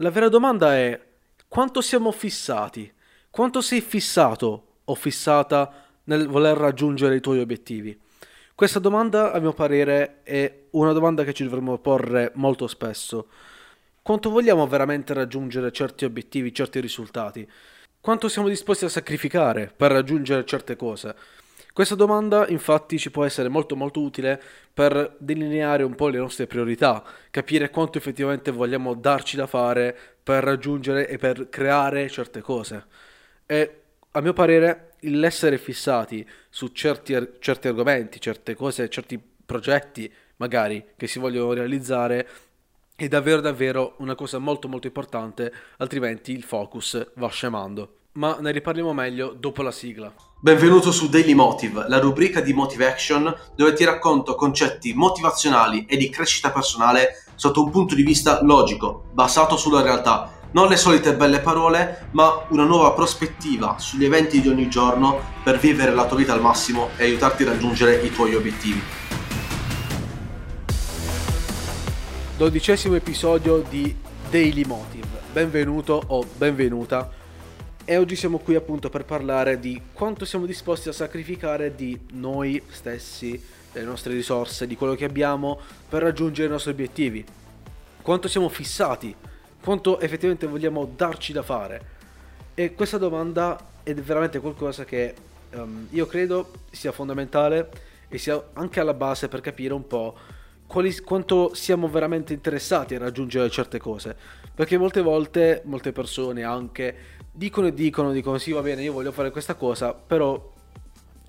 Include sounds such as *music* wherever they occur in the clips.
La vera domanda è quanto siamo fissati? Quanto sei fissato o fissata nel voler raggiungere i tuoi obiettivi? Questa domanda, a mio parere, è una domanda che ci dovremmo porre molto spesso. Quanto vogliamo veramente raggiungere certi obiettivi, certi risultati? Quanto siamo disposti a sacrificare per raggiungere certe cose? Questa domanda infatti ci può essere molto molto utile per delineare un po' le nostre priorità, capire quanto effettivamente vogliamo darci da fare per raggiungere e per creare certe cose. E a mio parere l'essere fissati su certi, certi argomenti, certe cose, certi progetti magari che si vogliono realizzare è davvero davvero una cosa molto molto importante, altrimenti il focus va scemando. Ma ne riparliamo meglio dopo la sigla. Benvenuto su Daily Motive, la rubrica di Motive Action dove ti racconto concetti motivazionali e di crescita personale sotto un punto di vista logico, basato sulla realtà. Non le solite belle parole, ma una nuova prospettiva sugli eventi di ogni giorno per vivere la tua vita al massimo e aiutarti a raggiungere i tuoi obiettivi. Dodicesimo episodio di Daily Motive. Benvenuto o benvenuta e oggi siamo qui appunto per parlare di quanto siamo disposti a sacrificare di noi stessi, delle nostre risorse, di quello che abbiamo per raggiungere i nostri obiettivi. Quanto siamo fissati, quanto effettivamente vogliamo darci da fare. E questa domanda è veramente qualcosa che um, io credo sia fondamentale e sia anche alla base per capire un po' quali, quanto siamo veramente interessati a raggiungere certe cose. Perché molte volte, molte persone anche dicono e dicono, dicono sì va bene, io voglio fare questa cosa, però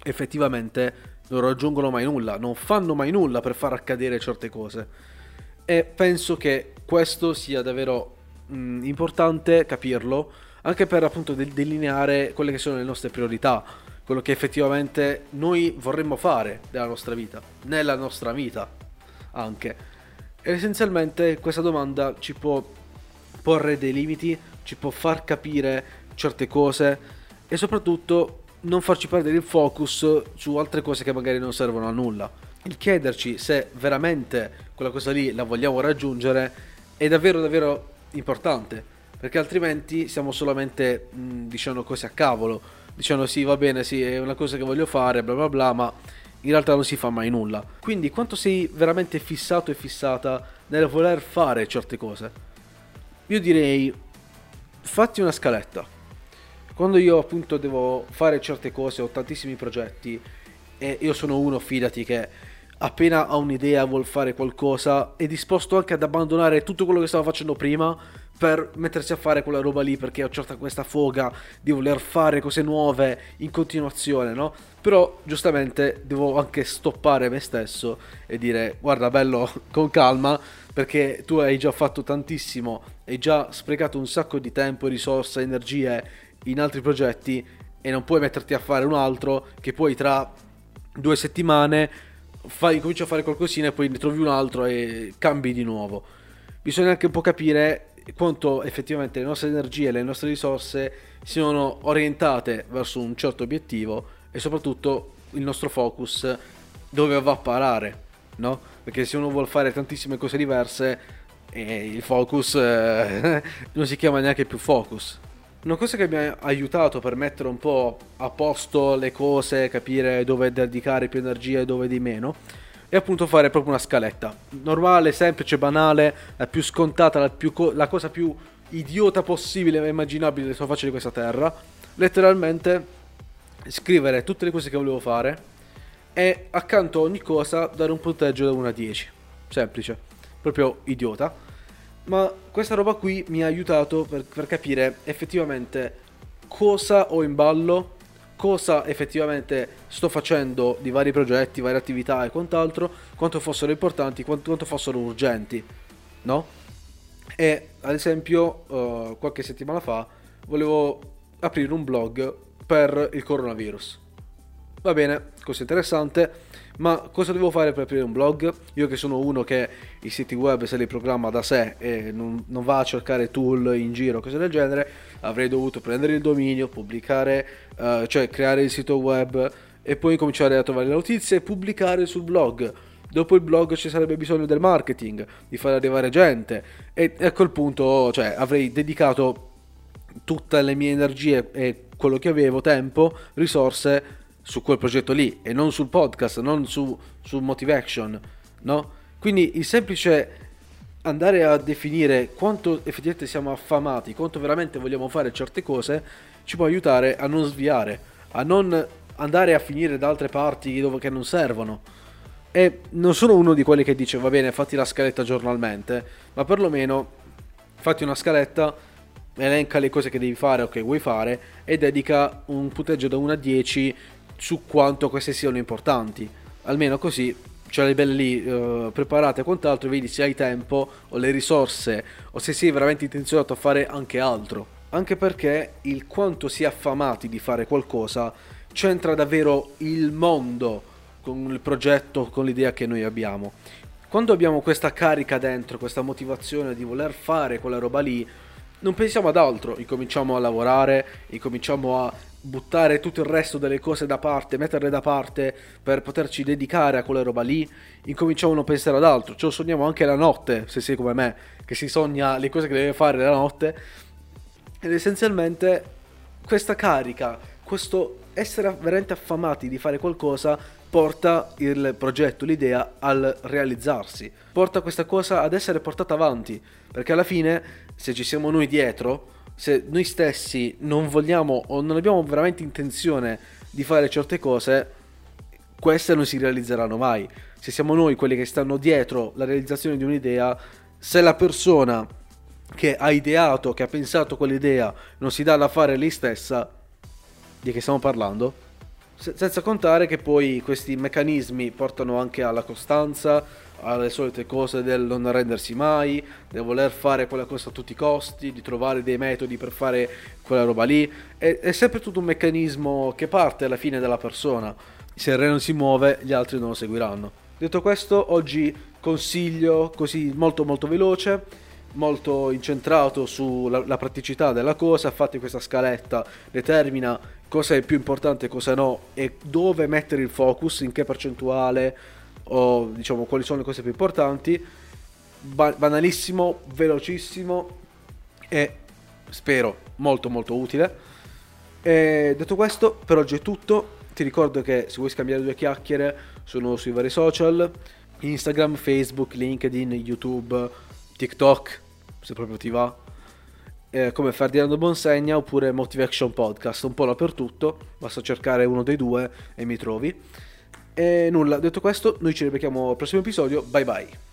effettivamente non raggiungono mai nulla, non fanno mai nulla per far accadere certe cose. E penso che questo sia davvero mh, importante capirlo, anche per appunto delineare quelle che sono le nostre priorità, quello che effettivamente noi vorremmo fare della nostra vita, nella nostra vita anche. E essenzialmente questa domanda ci può porre dei limiti, ci può far capire certe cose e soprattutto non farci perdere il focus su altre cose che magari non servono a nulla. Il chiederci se veramente quella cosa lì la vogliamo raggiungere è davvero davvero importante, perché altrimenti siamo solamente mh, dicendo cose a cavolo, dicendo sì va bene, sì è una cosa che voglio fare, bla bla bla, ma in realtà non si fa mai nulla. Quindi quanto sei veramente fissato e fissata nel voler fare certe cose? Io direi fatti una scaletta. Quando io appunto devo fare certe cose, ho tantissimi progetti e io sono uno, fidati, che appena ha un'idea, vuol fare qualcosa, è disposto anche ad abbandonare tutto quello che stava facendo prima per mettersi a fare quella roba lì perché ho certa questa foga di voler fare cose nuove in continuazione, no? Però giustamente devo anche stoppare me stesso e dire guarda bello con calma perché tu hai già fatto tantissimo, hai già sprecato un sacco di tempo, risorse, energie in altri progetti e non puoi metterti a fare un altro che poi tra due settimane fai, cominci a fare qualcosina e poi ne trovi un altro e cambi di nuovo. Bisogna anche un po' capire quanto effettivamente le nostre energie, le nostre risorse siano orientate verso un certo obiettivo e soprattutto il nostro focus dove va a parare, no? Perché se uno vuole fare tantissime cose diverse, eh, il focus eh, *laughs* non si chiama neanche più focus. Una cosa che mi ha aiutato per mettere un po' a posto le cose, capire dove dedicare più energia e dove di meno, è appunto fare proprio una scaletta. Normale, semplice, banale, la più scontata, la, più co- la cosa più idiota possibile e immaginabile sulla faccia di questa terra. Letteralmente scrivere tutte le cose che volevo fare e accanto a ogni cosa dare un punteggio da 1 a 10. Semplice, proprio idiota. Ma questa roba qui mi ha aiutato per, per capire effettivamente cosa ho in ballo cosa effettivamente sto facendo di vari progetti, varie attività e quant'altro, quanto fossero importanti, quanto, quanto fossero urgenti, no? E ad esempio, uh, qualche settimana fa volevo aprire un blog per il coronavirus. Va bene, cosa interessante, ma cosa devo fare per aprire un blog? Io che sono uno che i siti web se li programma da sé e non, non va a cercare tool in giro, cose del genere, avrei dovuto prendere il dominio, pubblicare, uh, cioè creare il sito web e poi cominciare a trovare le notizie e pubblicare sul blog. dopo il blog ci sarebbe bisogno del marketing, di far arrivare gente e a quel punto cioè, avrei dedicato tutte le mie energie e quello che avevo, tempo, risorse su quel progetto lì e non sul podcast, non su, su Motive Action, no? Quindi il semplice andare a definire quanto effettivamente siamo affamati, quanto veramente vogliamo fare certe cose, ci può aiutare a non sviare, a non andare a finire da altre parti dove che non servono. E non sono uno di quelli che dice va bene, fatti la scaletta giornalmente, ma perlomeno fatti una scaletta, elenca le cose che devi fare o che vuoi fare e dedica un punteggio da 1 a 10 su quanto queste siano importanti. Almeno così ce le belle lì uh, preparate e quant'altro, vedi se hai tempo o le risorse o se sei veramente intenzionato a fare anche altro. Anche perché il quanto si è affamati di fare qualcosa c'entra davvero il mondo con il progetto, con l'idea che noi abbiamo. Quando abbiamo questa carica dentro, questa motivazione di voler fare quella roba lì, non pensiamo ad altro, incominciamo a lavorare, incominciamo a buttare tutto il resto delle cose da parte, metterle da parte per poterci dedicare a quella roba lì, incominciamo a non pensare ad altro, ce lo sogniamo anche la notte, se sei come me, che si sogna le cose che deve fare la notte, ed essenzialmente questa carica, questo essere veramente affamati di fare qualcosa porta il progetto, l'idea al realizzarsi, porta questa cosa ad essere portata avanti, perché alla fine se ci siamo noi dietro, se noi stessi non vogliamo o non abbiamo veramente intenzione di fare certe cose, queste non si realizzeranno mai. Se siamo noi quelli che stanno dietro la realizzazione di un'idea, se la persona che ha ideato, che ha pensato quell'idea, non si dà da fare lei stessa, di che stiamo parlando? Se- senza contare che poi questi meccanismi portano anche alla costanza, alle solite cose del non arrendersi mai, del voler fare quella cosa a tutti i costi, di trovare dei metodi per fare quella roba lì. È, è sempre tutto un meccanismo che parte alla fine dalla persona. Se il re non si muove, gli altri non lo seguiranno. Detto questo, oggi consiglio così molto molto veloce molto incentrato sulla praticità della cosa, fate questa scaletta, determina cosa è più importante e cosa no e dove mettere il focus, in che percentuale, o diciamo quali sono le cose più importanti. Ba- banalissimo, velocissimo e spero molto molto utile. E detto questo, per oggi è tutto. Ti ricordo che se vuoi scambiare due chiacchiere sono sui vari social, Instagram, Facebook, LinkedIn, YouTube, TikTok, se proprio ti va. Eh, come Ferdinando Bonsegna oppure Motivation Podcast, un po' dappertutto, basta cercare uno dei due e mi trovi. E nulla, detto questo, noi ci ribecchiamo al prossimo episodio. Bye bye.